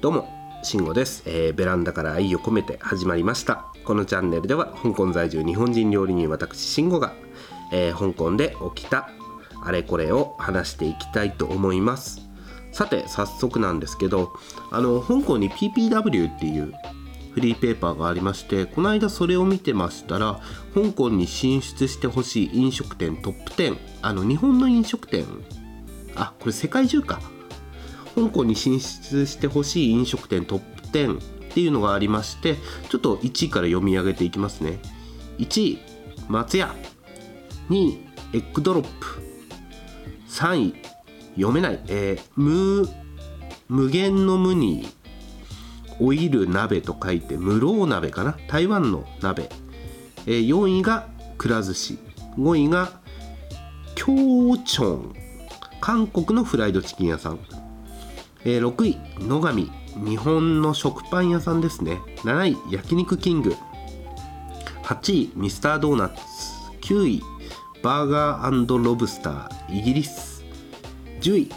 どうも慎吾です、えーベランダから愛を込めて始まりました。このチャンネルでは香港在住日本人料理人私慎吾が、えー香港で起きたあれこれを話していきたいと思います。さて早速なんですけどあの香港に PPW っていうフリーペーパーがありましてこの間それを見てましたら香港に進出してほしい飲食店トップ10あの日本の飲食店あこれ世界中か。香港に進出してほしい飲食店トップ10っていうのがありましてちょっと1位から読み上げていきますね。1位松屋。2位エッグドロップ。3位読めない、えー無無限の無にオイル鍋と書いて無老鍋かな。台湾の鍋、えー4位がくら寿司。5位が京チョン。韓国のフライドチキン屋さん。えー6位野上。日本の食パン屋さんですね。7位焼肉キング。8位ミスタードーナツ。9位バーガーロブスター。イギリス。10位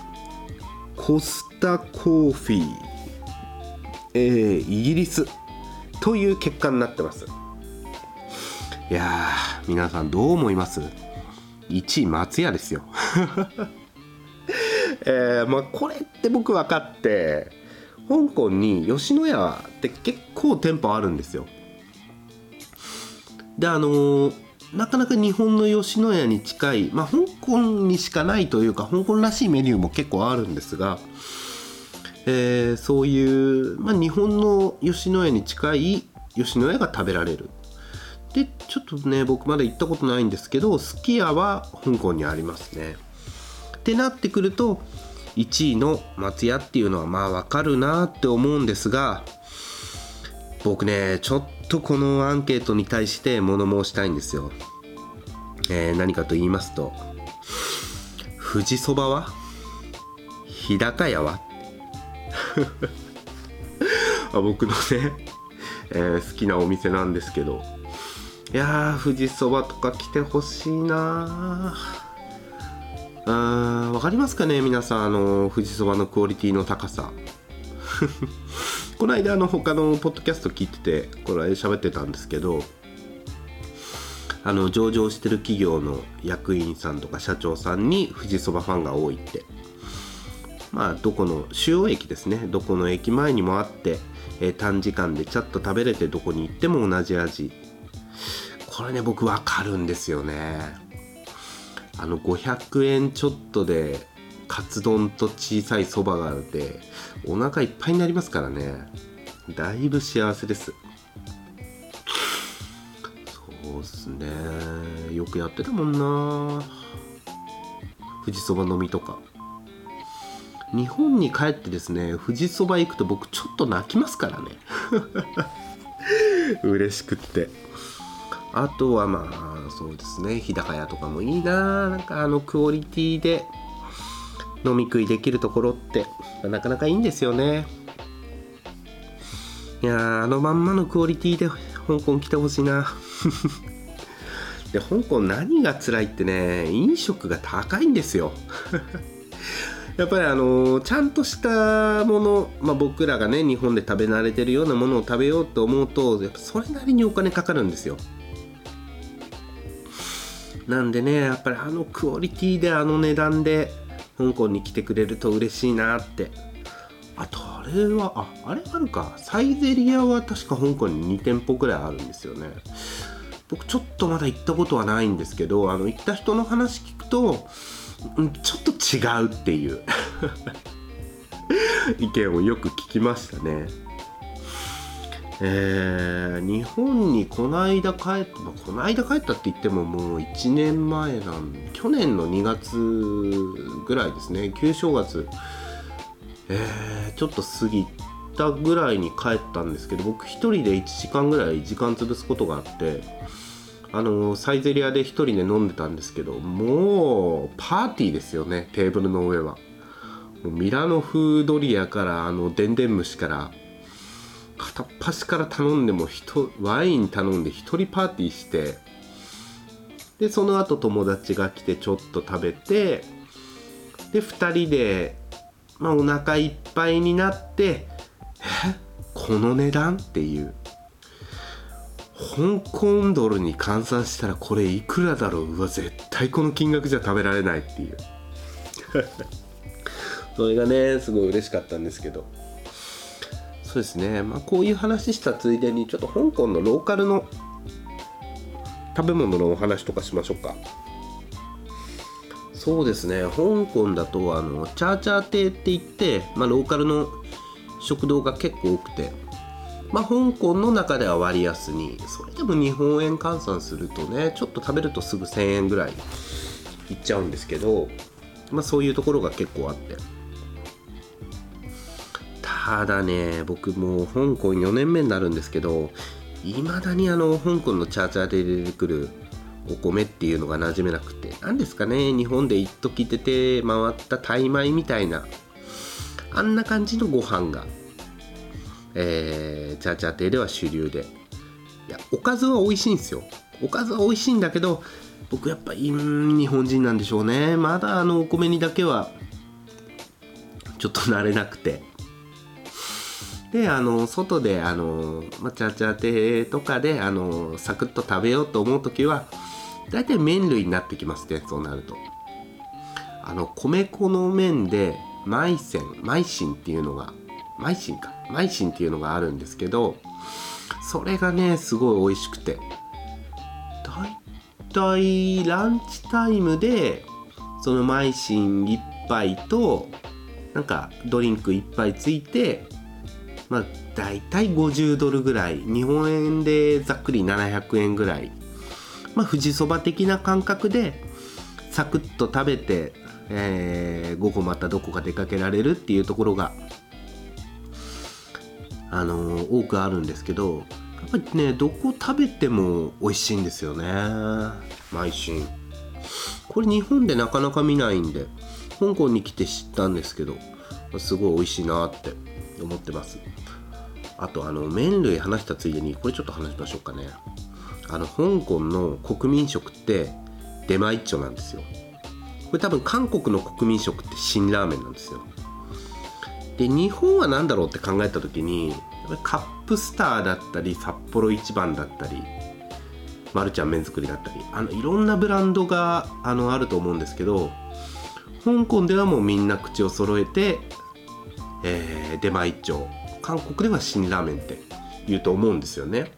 コスタコーフィー、えーイギリス。という結果になってます。いやー皆さんどう思います？1位松屋ですよ。えーまあ、これって僕分かって香港に吉野家って結構店舗あるんですよ。であのーなかなか日本の吉野家に近い、まあ、香港にしかないというか香港らしいメニューも結構あるんですが、えーそういう、まあ、日本の吉野家に近い吉野家が食べられる。でちょっとね僕まだ行ったことないんですけどすき家は香港にありますね。ってなってくると1位の松屋っていうのはまあわかるなって思うんですが僕ねちょっとこのアンケートに対して物申したいんですよ、えー何かと言いますと富士そばは？日高屋は？あ僕のね、えー好きなお店なんですけど。いやー富士そばとか来てほしいなー。あーわかりますかね皆さんあの富士そばのクオリティの高さ。この間あの他のポッドキャスト聞いててこれ喋ってたんですけどあの上場してる企業の役員さんとか社長さんに富士そばファンが多いって。まあどこの主要駅ですね。どこの駅前にもあって、えー短時間でちゃっと食べれてどこに行っても同じ味。これね僕わかるんですよね。あの500円ちょっとでカツ丼と小さいそばがあってお腹いっぱいになりますからね。だいぶ幸せです。そうっすね。よくやってたもんな。富士そば飲みとか。日本に帰ってですね富士そば行くと僕ちょっと泣きますからね。嬉しくって。あとはまあそうですね。日高屋とかもいいな。なんかあのクオリティで飲み食いできるところってなかなかいいんですよね。いやあのまんまのクオリティで香港来てほしいな。で香港何が辛いってね飲食が高いんですよ。やっぱりあのちゃんとしたもの、まあ、僕らがね日本で食べ慣れてるようなものを食べようと思うとやっぱそれなりにお金かかるんですよ。なんでねやっぱりあのクオリティであの値段で香港に来てくれると嬉しいなって。あとあれはああれあるか。サイゼリアは確か香港に2店舗くらいあるんですよね。僕ちょっとまだ行ったことはないんですけどあの行った人の話聞くとちょっと違うっていう。意見をよく聞きましたね。えー日本にこの間帰った、まあこの間帰ったって言ってももう1年前なん去年の2月ぐらいですね旧正月。えーちょっと過ぎたぐらいに帰ったんですけど僕一人で1時間ぐらい時間潰すことがあってあのサイゼリアで一人で飲んでたんですけどもうパーティーですよねテーブルの上は。もうミラノ風ドリアからあのでんでん虫から片っ端から頼んでもワイン頼んで一人パーティーしてでその後友達が来てちょっと食べてで2人で、まあ、お腹いっぱいになってえこの値段っていう。香港ドルに換算したらこれいくらだろう？うわ絶対この金額じゃ食べられないっていう。それがねすごい嬉しかったんですけど。そうですね。まあこういう話したついでにちょっと香港のローカルの食べ物のお話とかしましょうか。そうですね。香港だとあのチャーチャー亭って言って、まあ、ローカルの食堂が結構多くて。まあ、香港の中では割安にそれでも日本円換算するとねちょっと食べるとすぐ1000円ぐらいいっちゃうんですけど、まあ、そういうところが結構あって。ただね。僕もう香港4年目になるんですけどいまだにあの香港のチャーチャーで出てくるお米っていうのが馴染めなくて。何ですかね日本で一時出て回ったタイ米みたいな。あんな感じのご飯がえー、チャーチャー亭では主流で。いやおかずは美味しいんですよ。おかずは美味しいんだけど僕やっぱ日本人なんでしょうね。まだあのお米にだけはちょっと慣れなくて。であの外であの、まあ、チャチャー亭とかであのサクッと食べようと思う時は大体麺類になってきますねそうなると。あの米粉の麺でマイセンマイシンっていうのがマイシンかマイシンっていうのがあるんですけどそれがねすごい美味しくて。だいたいランチタイムでそのマイシン1杯となんかドリンク1杯ついてまあ大体50ドルぐらい。日本円でざっくり700円ぐらい。まあ富士そば的な感覚でサクッと食べて、えー、午後またどこか出かけられるっていうところがあの多くあるんですけどやっぱりねどこ食べても美味しいんですよね。毎週。これ日本でなかなか見ないんで香港に来て知ったんですけどすごい美味しいなって思ってます。あとあの麺類話したついでにこれちょっと話しましょうかね。あの香港の国民食って出前一丁なんですよ。これ多分韓国の国民食って辛ラーメンなんですよ。で日本は何だろうって考えた時にカップスターだったり札幌一番だったりマルちゃん麺作りだったりあのいろんなブランドがあのあると思うんですけど香港ではもうみんな口を揃えて、えー、出前一丁。韓国では辛ラーメンって言うと思うんですよね。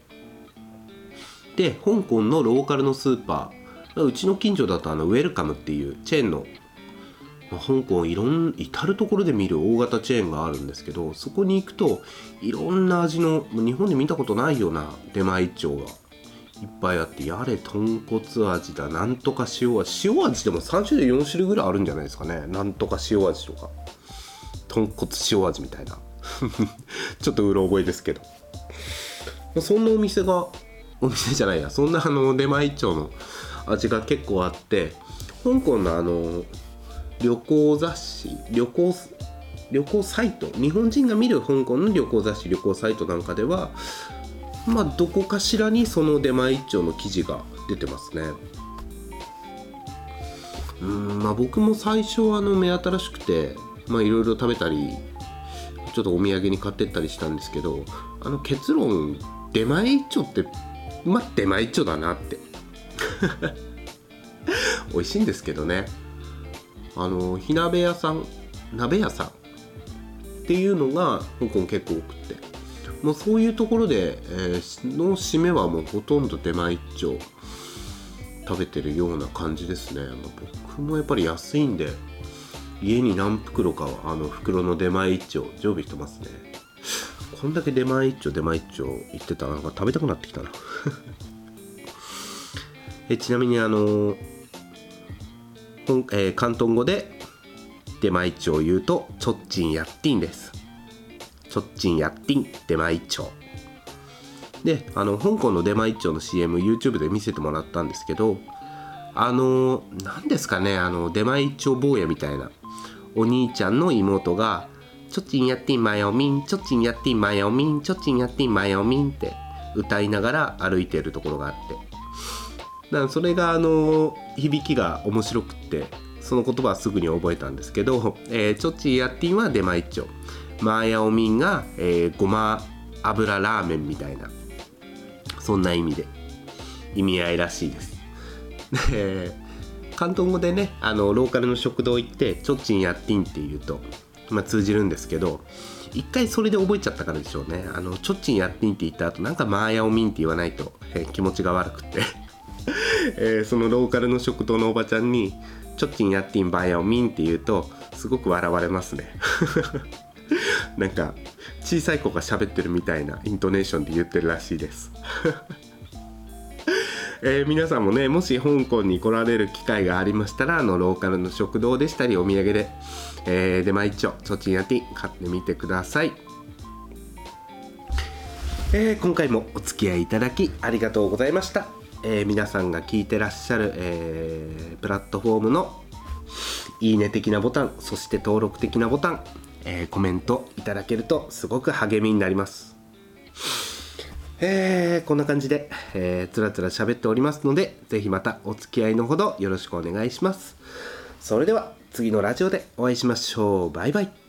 で香港のローカルのスーパー。うちの近所だとあのウェルカムっていうチェーンの。まあ、香港いろん至る所で見る大型チェーンがあるんですけどそこに行くといろんな味の日本で見たことないような出前一丁がいっぱいあってやれ豚骨味だなんとか塩味。塩味でも3種類4種類ぐらいあるんじゃないですかね。なんとか塩味とか。豚骨塩味みたいなちょっとうろ覚えですけどそんなお店がお店じゃないやそんなあの出前一丁の味が結構あって香港のあの旅行雑誌旅行旅行サイト日本人が見る香港の旅行雑誌旅行サイトなんかではまあどこかしらにその出前一丁の記事が出てますねうんまあ僕も最初はあの目新しくてまあいろいろ食べたりちょっとお土産に買ってったりしたんですけどあの結論出前一丁ってまあ出前一丁だなって。美味しいんですけどね。あの火鍋屋さん鍋屋さんっていうのが香港結構多くて。もうそういうところで、えー、の締めはもうほとんど出前一丁食べてるような感じですね、まあ、僕もやっぱり安いんで家に何袋かはあの袋の出前一丁常備してますね。こんだけ出前一丁出前一丁言ってたらなんか食べたくなってきたな。えちなみにあのえー、広東語で出前一丁を言うとちょっちんやってんです。ちょっちんやってん出前一丁。であの香港の出前一丁の CMYouTube で見せてもらったんですけどあの何ですかねあの出前一丁坊やみたいな。お兄ちゃんの妹がちょっちんやってんまよみんちょっちんやってんまよみんちょっちんやってんまよみんって歌いながら歩いてるところがあって。だからそれがあの響きが面白くってその言葉はすぐに覚えたんですけど、えー、チョッチーやってィンは出前一丁。マーヤオミンが、えー、ごま油ラーメンみたいなそんな意味で意味合いらしいです。で広東語でねあのローカルの食堂行って「チョッチンやってん」って言うと、まあ、通じるんですけど一回それで覚えちゃったからでしょうね。あの「チョッチンやってん」って言った後なんか「マーヤオミン」って言わないと、えー気持ちが悪くて、えーそのローカルの食堂のおばちゃんに「チョッチンやってんバーヤオミン」って言うとすごく笑われますね。なんか小さい子が喋ってるみたいなイントネーションで言ってるらしいです。えー皆さんもねもし香港に来られる機会がありましたらあのローカルの食堂でしたりお土産で、えー、出前一丁チョチンやティ買ってみてください、えー今回もお付き合いいただきありがとうございました、えー皆さんが聞いてらっしゃる、えープラットフォームのいいね的なボタンそして登録的なボタン、えーコメントいただけるとすごく励みになります。えーこんな感じで、えー、つらつら喋っておりますのでぜひまたお付き合いのほどよろしくお願いします。それでは次のラジオでお会いしましょう。バイバイ。